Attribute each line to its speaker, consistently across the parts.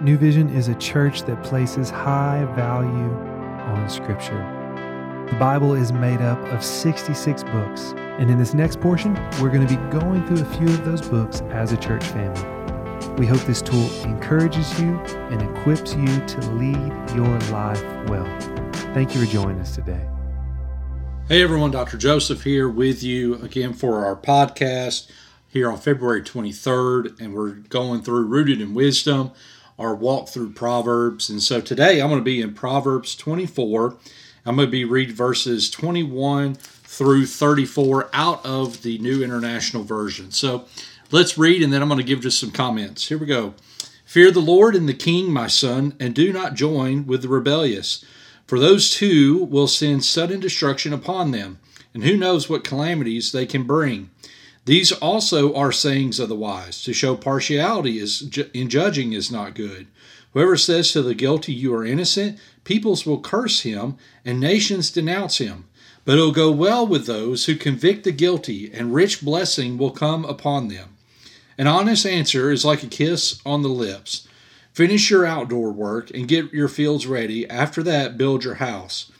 Speaker 1: New Vision is a church that places high value on Scripture. The Bible is made up of 66 books, and in this next portion, we're going to be going through a few of those books as a church family. We hope this tool encourages you and equips you to lead your life well. Thank you for joining us today.
Speaker 2: Hey everyone, Dr. Joseph here with you again for our podcast here on February 23rd, and we're going through Rooted in Wisdom, our walk through Proverbs. And so today I'm going to be in Proverbs 24. I'm going to be read verses 21 through 34 out of the New International Version. So let's read, and then I'm going to give just some comments. Here we go. Fear the Lord and the King, my son, and do not join with the rebellious for those two will send sudden destruction upon them, and who knows what calamities they can bring. These also are sayings of the wise. To show partiality is, in judging is not good. Whoever says to the guilty, You are innocent, peoples will curse him, and nations denounce him. But it'll go well with those who convict the guilty, and rich blessing will come upon them. An honest answer is like a kiss on the lips. Finish your outdoor work and get your fields ready. After that, build your house.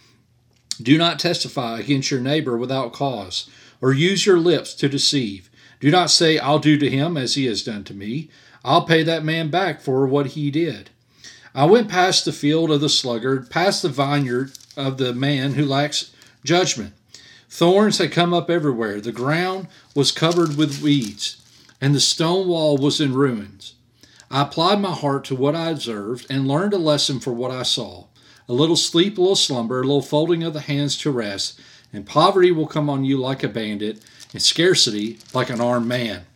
Speaker 2: Do not testify against your neighbor without cause, or use your lips to deceive. Do not say, I'll do to him as he has done to me. I'll pay that man back for what he did. I went past the field of the sluggard, past the vineyard of the man who lacks judgment. Thorns had come up everywhere. The ground was covered with weeds, and the stone wall was in ruins. I applied my heart to what I observed and learned a lesson for what I saw. A little sleep, a little slumber, a little folding of the hands to rest, and poverty will come on you like a bandit, and scarcity like an armed man.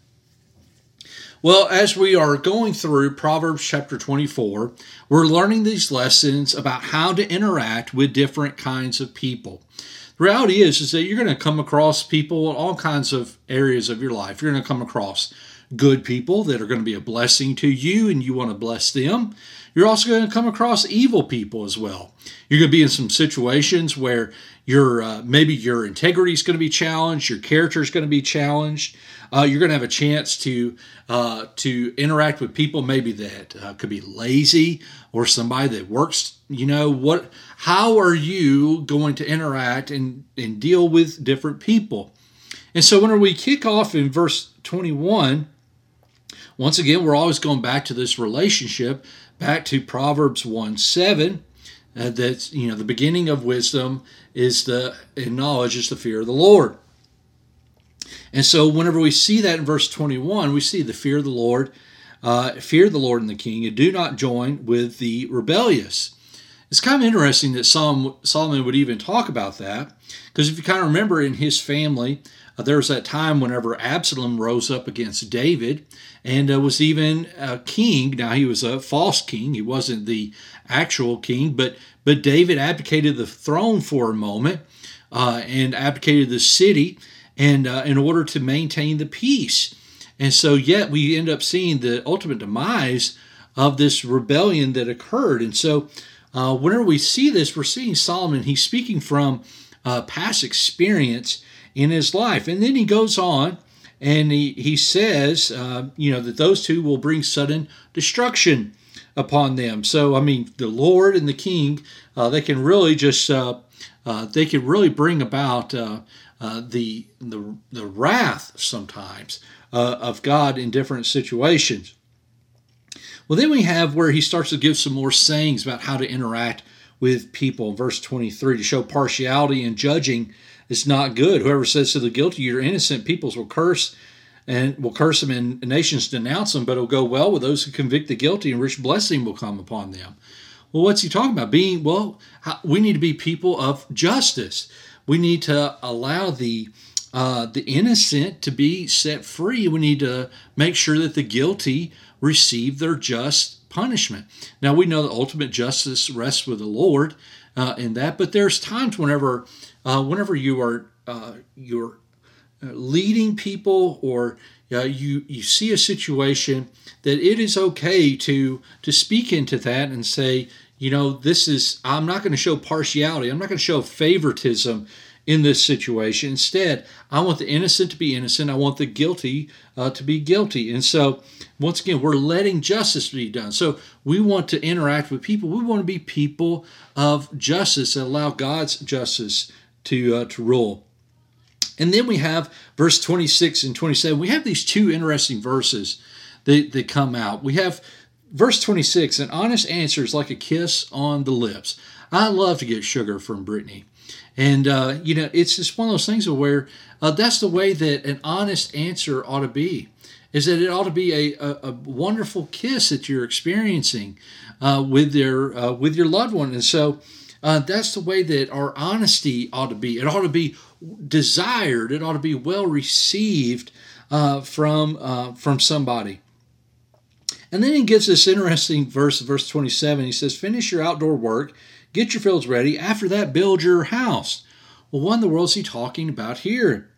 Speaker 2: Well, as we are going through Proverbs chapter 24, we're learning these lessons about how to interact with different kinds of people. The reality is, is that you're going to come across people in all kinds of areas of your life. You're going to come across good people that are going to be a blessing to you and you want to bless them. You're also going to come across evil people as well. You're going to be in some situations where your uh, maybe your integrity is going to be challenged, your character is going to be challenged. Uh, you're going to have a chance to uh, to interact with people maybe that uh, could be lazy or somebody that works. You know what? How are you going to interact and and deal with different people? And so when we kick off in verse 21, once again, we're always going back to this relationship, back to Proverbs 1 7. Uh, that's you know the beginning of wisdom is the knowledge is the fear of the Lord. And so whenever we see that in verse 21, we see the fear of the Lord, uh, fear the Lord and the King, and do not join with the rebellious. It's kind of interesting that Solomon would even talk about that, because if you kind of remember in his family, uh, there was that time whenever Absalom rose up against David and uh, was even a king. Now he was a false king; he wasn't the actual king, but but David abdicated the throne for a moment uh, and abdicated the city, and uh, in order to maintain the peace. And so, yet we end up seeing the ultimate demise of this rebellion that occurred. And so, uh, whenever we see this, we're seeing Solomon. He's speaking from uh, past experience in his life. And then he goes on and he, he says, uh, you know, that those two will bring sudden destruction upon them. So, I mean, the Lord and the King, uh, they can really just, uh, uh they can really bring about uh, uh, the, the, the wrath sometimes of God in different situations. Well, then we have where he starts to give some more sayings about how to interact with people. Verse 23 to show partiality in judging it's not good. Whoever says to the guilty, you're innocent, peoples will curse and will curse them and nations denounce them, but it'll go well with those who convict the guilty and rich blessing will come upon them. Well, what's he talking about? Being, well, we need to be people of justice. We need to allow the uh, the innocent to be set free. We need to make sure that the guilty receive their just punishment. Now we know the ultimate justice rests with the Lord uh, in that, but there's times whenever uh, whenever you are uh, you're uh, leading people or uh, you you see a situation that it is okay to to speak into that and say you know this is i'm not going to show partiality i'm not going to show favoritism in this situation. Instead, I want the innocent to be innocent. I want the guilty uh, to be guilty. And so, once again, we're letting justice be done. So, we want to interact with people. We want to be people of justice and allow God's justice to, uh, to rule. And then we have verse 26 and 27. We have these two interesting verses that, that come out. We have verse 26 an honest answer is like a kiss on the lips. I love to get sugar from Brittany. And, uh, you know, it's just one of those things where uh, that's the way that an honest answer ought to be. Is that it ought to be a, a, a wonderful kiss that you're experiencing uh, with your uh, with your loved one, and so uh, that's the way that our honesty ought to be. It ought to be desired. It ought to be well received uh, from uh, from somebody. And then he gives this interesting verse, verse 27. He says, Finish your outdoor work, get your fields ready. After that, build your house. Well, what in the world is he talking about here?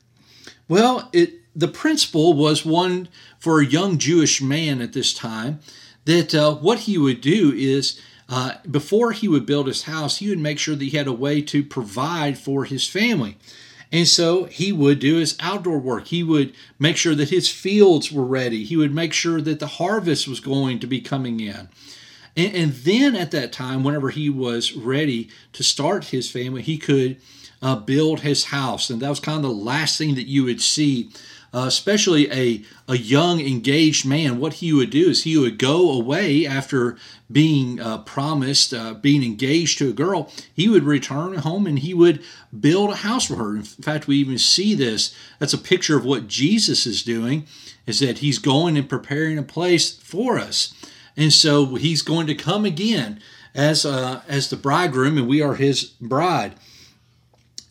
Speaker 2: Well, it the principle was one for a young Jewish man at this time that uh, what he would do is uh, before he would build his house, he would make sure that he had a way to provide for his family. And so he would do his outdoor work. He would make sure that his fields were ready. He would make sure that the harvest was going to be coming in. And, and then at that time, whenever he was ready to start his family, he could uh, build his house. And that was kind of the last thing that you would see uh, especially a, a young engaged man, what he would do is he would go away after being uh, promised, uh, being engaged to a girl. He would return home and he would build a house for her. In fact, we even see this. That's a picture of what Jesus is doing, is that he's going and preparing a place for us. And so he's going to come again as, uh, as the bridegroom, and we are his bride.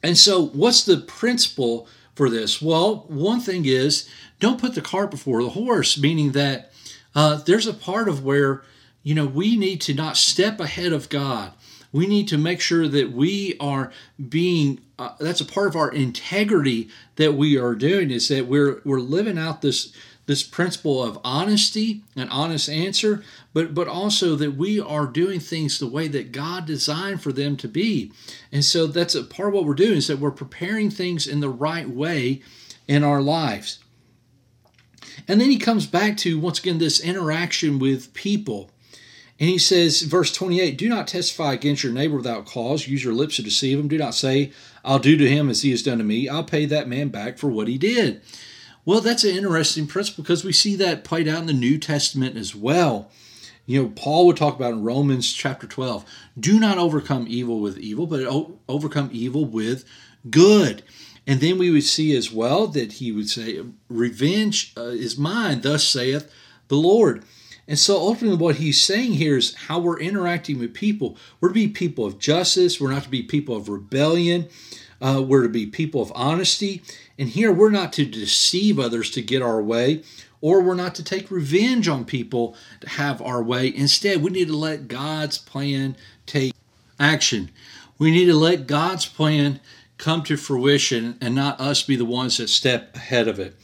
Speaker 2: And so, what's the principle for this? Well, one thing is don't put the cart before the horse, meaning that uh, there's a part of where you know we need to not step ahead of God. We need to make sure that we are being. Uh, that's a part of our integrity that we are doing. Is that we're we're living out this this principle of honesty, and honest answer, but but also that we are doing things the way that God designed for them to be. And so that's a part of what we're doing is that we're preparing things in the right way in our lives. And then he comes back to once again this interaction with people. And he says, verse 28, Do not testify against your neighbor without cause. Use your lips to deceive him. Do not say, I'll do to him as he has done to me. I'll pay that man back for what he did. Well, that's an interesting principle because we see that played out in the New Testament as well. You know, Paul would talk about in Romans chapter 12 do not overcome evil with evil, but overcome evil with good. And then we would see as well that he would say, Revenge uh, is mine, thus saith the Lord. And so ultimately, what he's saying here is how we're interacting with people. We're to be people of justice, we're not to be people of rebellion. Uh, we're to be people of honesty. And here we're not to deceive others to get our way, or we're not to take revenge on people to have our way. Instead, we need to let God's plan take action. We need to let God's plan come to fruition and not us be the ones that step ahead of it.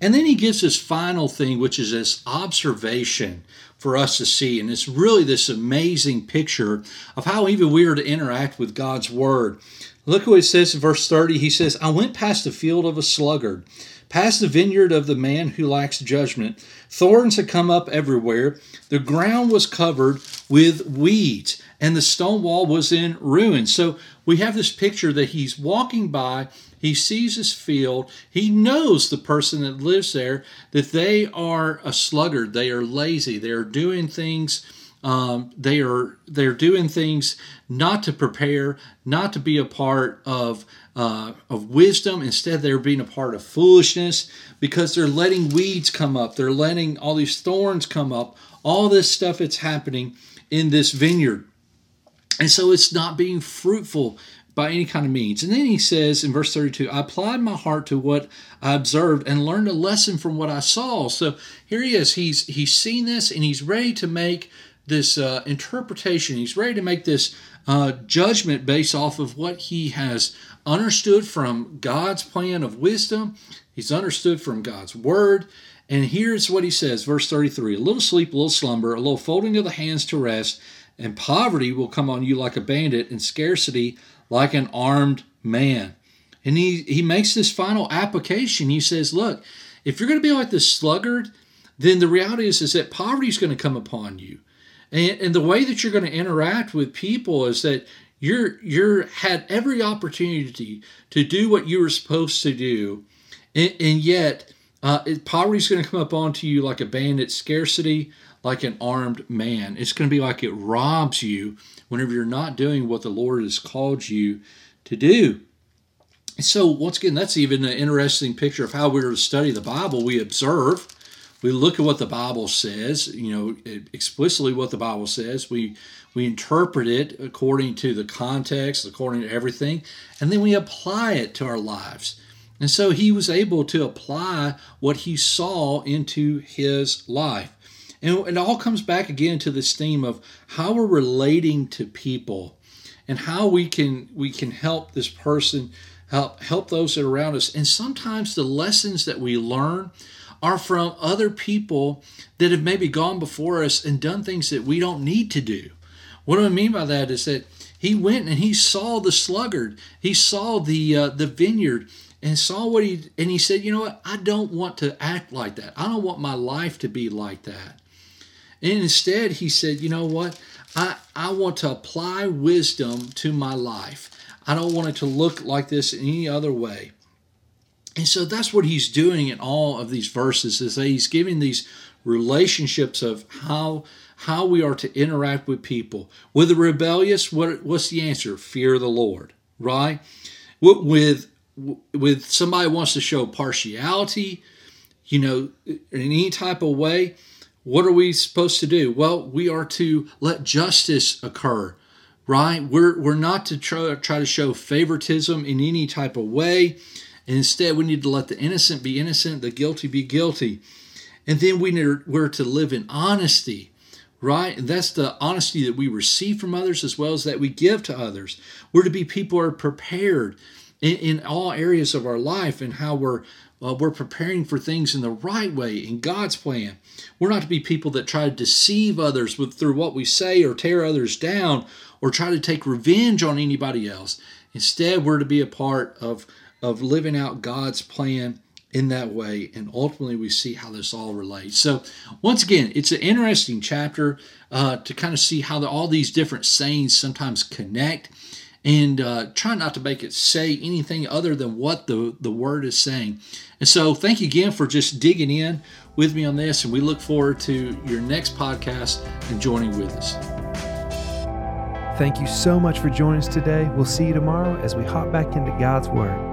Speaker 2: And then he gives this final thing, which is this observation for us to see. And it's really this amazing picture of how even we are to interact with God's Word. Look what it says in verse 30. He says, I went past the field of a sluggard, past the vineyard of the man who lacks judgment. Thorns had come up everywhere. The ground was covered with weeds, and the stone wall was in ruins. So we have this picture that he's walking by, he sees his field, he knows the person that lives there, that they are a sluggard, they are lazy, they are doing things um, they are they're doing things not to prepare, not to be a part of uh, of wisdom. Instead, they're being a part of foolishness because they're letting weeds come up. They're letting all these thorns come up. All this stuff that's happening in this vineyard, and so it's not being fruitful by any kind of means. And then he says in verse 32, I applied my heart to what I observed and learned a lesson from what I saw. So here he is. He's he's seen this and he's ready to make this uh, interpretation. He's ready to make this uh, judgment based off of what he has understood from God's plan of wisdom. He's understood from God's word. And here's what he says, verse 33 A little sleep, a little slumber, a little folding of the hands to rest, and poverty will come on you like a bandit, and scarcity like an armed man. And he, he makes this final application. He says, Look, if you're going to be like the sluggard, then the reality is, is that poverty is going to come upon you. And, and the way that you're going to interact with people is that you're you're had every opportunity to do what you were supposed to do, and, and yet uh, poverty is going to come up onto you like a bandit, scarcity like an armed man. It's going to be like it robs you whenever you're not doing what the Lord has called you to do. So once again, that's even an interesting picture of how we're to study the Bible. We observe we look at what the Bible says, you know, explicitly what the Bible says. We we interpret it according to the context, according to everything, and then we apply it to our lives. And so he was able to apply what he saw into his life. And it all comes back again to this theme of how we're relating to people and how we can we can help this person help help those that are around us. And sometimes the lessons that we learn are from other people that have maybe gone before us and done things that we don't need to do. What do I mean by that is that he went and he saw the sluggard, he saw the uh, the vineyard, and saw what he and he said, you know what? I don't want to act like that. I don't want my life to be like that. And instead, he said, you know what? I, I want to apply wisdom to my life. I don't want it to look like this in any other way. And so that's what he's doing in all of these verses is that he's giving these relationships of how how we are to interact with people. With the rebellious, what what's the answer? Fear the Lord, right? With with somebody wants to show partiality, you know, in any type of way, what are we supposed to do? Well, we are to let justice occur, right? We're we're not to try, try to show favoritism in any type of way. And instead, we need to let the innocent be innocent, the guilty be guilty. And then we need, we're to live in honesty, right? And that's the honesty that we receive from others as well as that we give to others. We're to be people who are prepared in, in all areas of our life and how we're uh, we're preparing for things in the right way in God's plan. We're not to be people that try to deceive others with through what we say or tear others down or try to take revenge on anybody else. Instead, we're to be a part of of living out God's plan in that way. And ultimately, we see how this all relates. So, once again, it's an interesting chapter uh, to kind of see how the, all these different sayings sometimes connect and uh, try not to make it say anything other than what the, the word is saying. And so, thank you again for just digging in with me on this. And we look forward to your next podcast and joining with us.
Speaker 1: Thank you so much for joining us today. We'll see you tomorrow as we hop back into God's Word.